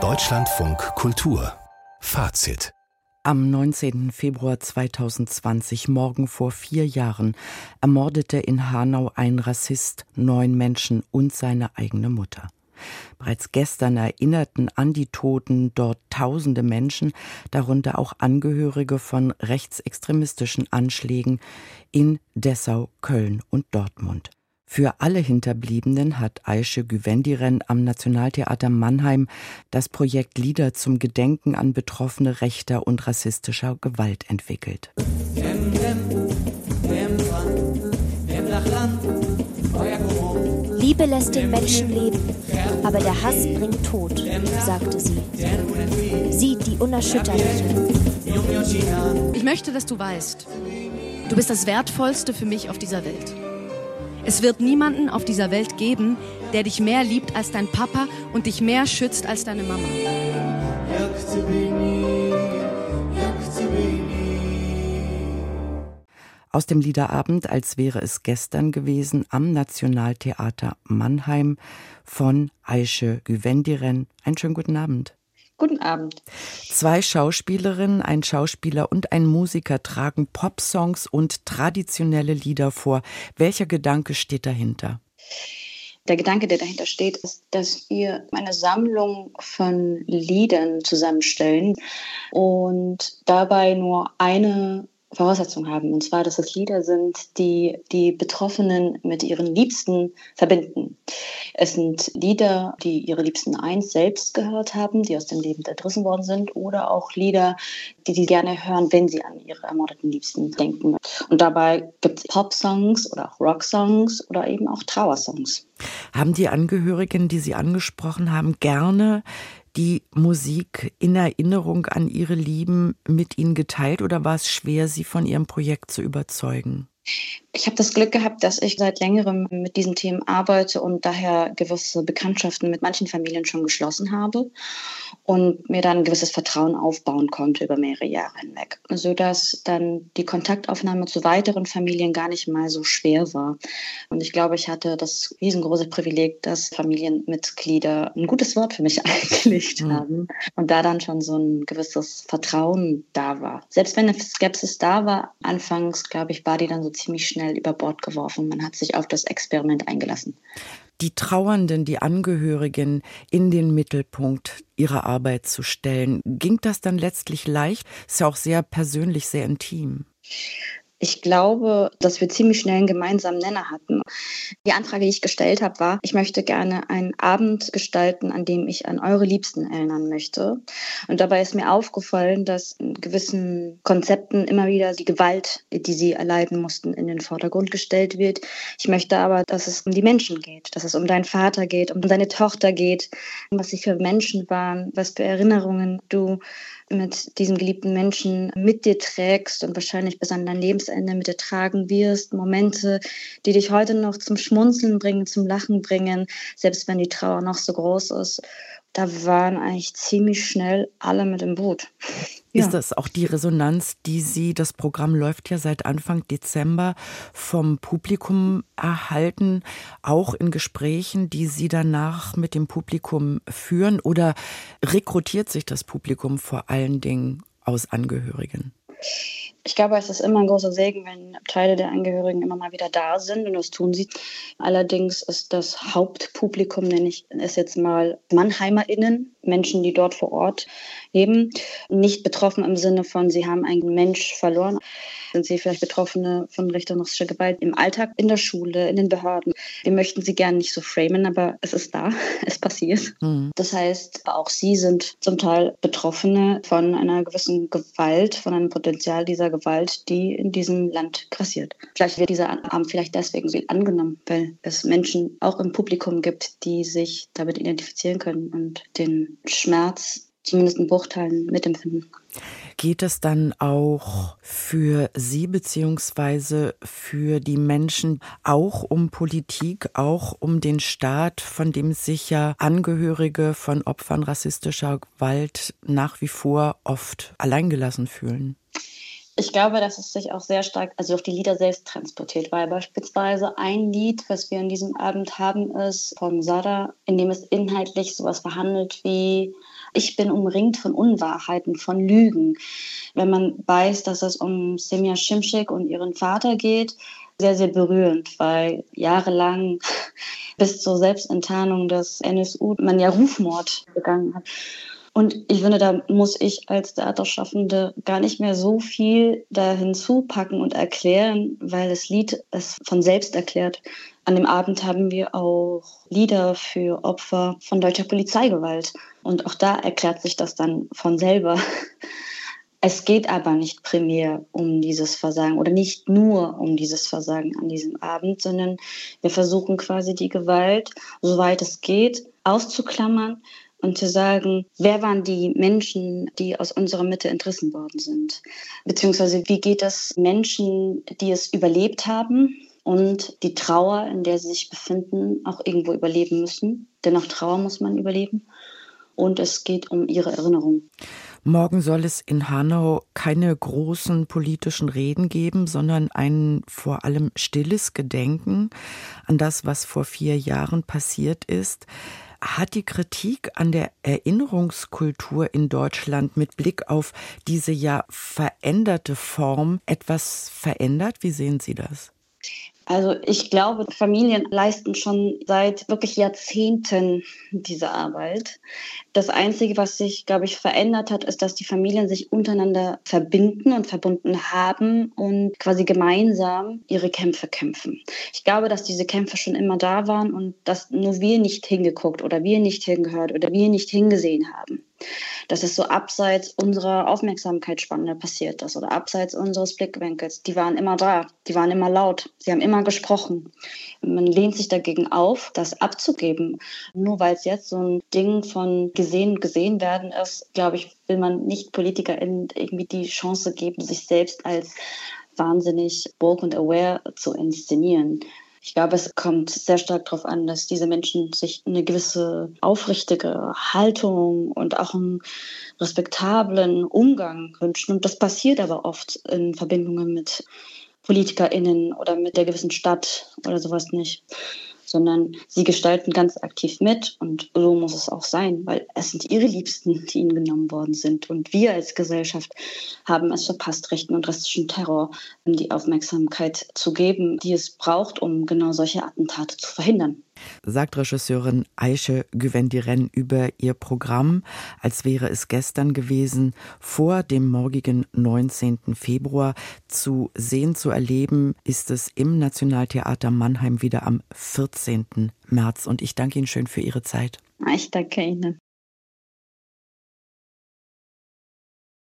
Deutschlandfunk Kultur Fazit am 19. Februar 2020, morgen vor vier Jahren, ermordete in Hanau ein Rassist neun Menschen und seine eigene Mutter. Bereits gestern erinnerten an die Toten dort tausende Menschen, darunter auch Angehörige von rechtsextremistischen Anschlägen in Dessau, Köln und Dortmund. Für alle Hinterbliebenen hat Aische Güvendiren am Nationaltheater Mannheim das Projekt Lieder zum Gedenken an Betroffene rechter und rassistischer Gewalt entwickelt. Liebe lässt den Menschen leben, aber der Hass bringt Tod, sagte sie. Sie, die Unerschütterliche. Ich möchte, dass du weißt, du bist das Wertvollste für mich auf dieser Welt. Es wird niemanden auf dieser Welt geben, der dich mehr liebt als dein Papa und dich mehr schützt als deine Mama. Aus dem Liederabend, als wäre es gestern gewesen, am Nationaltheater Mannheim von Aische Güvendiren. Einen schönen guten Abend. Guten Abend. Zwei Schauspielerinnen, ein Schauspieler und ein Musiker tragen Popsongs und traditionelle Lieder vor. Welcher Gedanke steht dahinter? Der Gedanke, der dahinter steht, ist, dass wir eine Sammlung von Liedern zusammenstellen und dabei nur eine Voraussetzung haben. Und zwar, dass es Lieder sind, die die Betroffenen mit ihren Liebsten verbinden. Es sind Lieder, die ihre Liebsten einst selbst gehört haben, die aus dem Leben entrissen worden sind, oder auch Lieder, die sie gerne hören, wenn sie an ihre ermordeten Liebsten denken. Und dabei gibt es Pop-Songs oder auch Rock-Songs oder eben auch Trauersongs. Haben die Angehörigen, die Sie angesprochen haben, gerne die Musik in Erinnerung an ihre Lieben mit ihnen geteilt oder war es schwer, sie von ihrem Projekt zu überzeugen? Ich habe das Glück gehabt, dass ich seit längerem mit diesen Themen arbeite und daher gewisse Bekanntschaften mit manchen Familien schon geschlossen habe und mir dann ein gewisses Vertrauen aufbauen konnte über mehrere Jahre hinweg, sodass dann die Kontaktaufnahme zu weiteren Familien gar nicht mal so schwer war. Und ich glaube, ich hatte das riesengroße Privileg, dass Familienmitglieder ein gutes Wort für mich eingelegt mhm. haben und da dann schon so ein gewisses Vertrauen da war. Selbst wenn eine Skepsis da war, anfangs, glaube ich, war die dann so ziemlich schnell über Bord geworfen. Man hat sich auf das Experiment eingelassen. Die Trauernden, die Angehörigen in den Mittelpunkt ihrer Arbeit zu stellen, ging das dann letztlich leicht? Ist ja auch sehr persönlich, sehr intim. Ich glaube, dass wir ziemlich schnell einen gemeinsamen Nenner hatten. Die Anfrage, die ich gestellt habe, war, ich möchte gerne einen Abend gestalten, an dem ich an eure Liebsten erinnern möchte. Und dabei ist mir aufgefallen, dass in gewissen Konzepten immer wieder die Gewalt, die sie erleiden mussten, in den Vordergrund gestellt wird. Ich möchte aber, dass es um die Menschen geht, dass es um deinen Vater geht, um deine Tochter geht, was sie für Menschen waren, was für Erinnerungen du mit diesem geliebten Menschen mit dir trägst und wahrscheinlich bis an dein Lebensende mit dir tragen wirst. Momente, die dich heute noch zum Schmunzeln bringen, zum Lachen bringen, selbst wenn die Trauer noch so groß ist da waren eigentlich ziemlich schnell alle mit im Boot. Ja. Ist das auch die Resonanz, die Sie, das Programm läuft ja seit Anfang Dezember, vom Publikum erhalten, auch in Gesprächen, die Sie danach mit dem Publikum führen? Oder rekrutiert sich das Publikum vor allen Dingen aus Angehörigen? Ich glaube, es ist immer ein großer Segen, wenn Teile der Angehörigen immer mal wieder da sind und das tun sie. Allerdings ist das Hauptpublikum, nenne ich es jetzt mal MannheimerInnen, Menschen, die dort vor Ort leben, nicht betroffen im Sinne von, sie haben einen Mensch verloren. Sind sie vielleicht Betroffene von richterlicher Gewalt im Alltag, in der Schule, in den Behörden? Wir möchten sie gerne nicht so framen, aber es ist da, es passiert. Mhm. Das heißt, auch sie sind zum Teil Betroffene von einer gewissen Gewalt, von einem Potenzial dieser Gewalt, die in diesem Land grassiert. Vielleicht wird dieser Abend vielleicht deswegen so angenommen, weil es Menschen auch im Publikum gibt, die sich damit identifizieren können und den Schmerz zumindest in Bruchteilen mitempfinden. Geht es dann auch für Sie beziehungsweise für die Menschen auch um Politik, auch um den Staat, von dem sich ja Angehörige von Opfern rassistischer Gewalt nach wie vor oft alleingelassen fühlen? Ich glaube, dass es sich auch sehr stark, also auf die Lieder selbst transportiert, weil beispielsweise ein Lied, was wir an diesem Abend haben, ist von Sada, in dem es inhaltlich sowas verhandelt wie ich bin umringt von Unwahrheiten, von Lügen. Wenn man weiß, dass es um Semya Şimşek und ihren Vater geht, sehr, sehr berührend, weil jahrelang bis zur Selbstenttarnung des NSU man ja Rufmord begangen hat. Und ich finde, da muss ich als Theaterschaffende gar nicht mehr so viel da hinzupacken und erklären, weil das Lied es von selbst erklärt. An dem Abend haben wir auch Lieder für Opfer von deutscher Polizeigewalt. Und auch da erklärt sich das dann von selber. Es geht aber nicht primär um dieses Versagen oder nicht nur um dieses Versagen an diesem Abend, sondern wir versuchen quasi die Gewalt, soweit es geht, auszuklammern und zu sagen, wer waren die Menschen, die aus unserer Mitte entrissen worden sind? Beziehungsweise wie geht es Menschen, die es überlebt haben und die Trauer, in der sie sich befinden, auch irgendwo überleben müssen? Denn auch Trauer muss man überleben. Und es geht um ihre Erinnerung. Morgen soll es in Hanau keine großen politischen Reden geben, sondern ein vor allem stilles Gedenken an das, was vor vier Jahren passiert ist. Hat die Kritik an der Erinnerungskultur in Deutschland mit Blick auf diese ja veränderte Form etwas verändert? Wie sehen Sie das? Also ich glaube, Familien leisten schon seit wirklich Jahrzehnten diese Arbeit. Das Einzige, was sich, glaube ich, verändert hat, ist, dass die Familien sich untereinander verbinden und verbunden haben und quasi gemeinsam ihre Kämpfe kämpfen. Ich glaube, dass diese Kämpfe schon immer da waren und dass nur wir nicht hingeguckt oder wir nicht hingehört oder wir nicht hingesehen haben. Das ist so abseits unserer Aufmerksamkeitsspanne passiert das oder abseits unseres Blickwinkels. Die waren immer da, die waren immer laut, sie haben immer gesprochen. Man lehnt sich dagegen auf, das abzugeben. Nur weil es jetzt so ein Ding von gesehen, gesehen werden ist, glaube ich, will man nicht PolitikerInnen irgendwie die Chance geben, sich selbst als wahnsinnig woke und aware zu inszenieren. Ich glaube, es kommt sehr stark darauf an, dass diese Menschen sich eine gewisse aufrichtige Haltung und auch einen respektablen Umgang wünschen. Und das passiert aber oft in Verbindungen mit PolitikerInnen oder mit der gewissen Stadt oder sowas nicht sondern sie gestalten ganz aktiv mit und so muss es auch sein, weil es sind ihre Liebsten, die ihnen genommen worden sind. Und wir als Gesellschaft haben es verpasst, rechten und rassischen Terror die Aufmerksamkeit zu geben, die es braucht, um genau solche Attentate zu verhindern sagt Regisseurin Aische Güvendiren über ihr Programm, als wäre es gestern gewesen, vor dem morgigen 19. Februar. Zu sehen, zu erleben ist es im Nationaltheater Mannheim wieder am 14. März. Und ich danke Ihnen schön für Ihre Zeit. Ich danke Ihnen.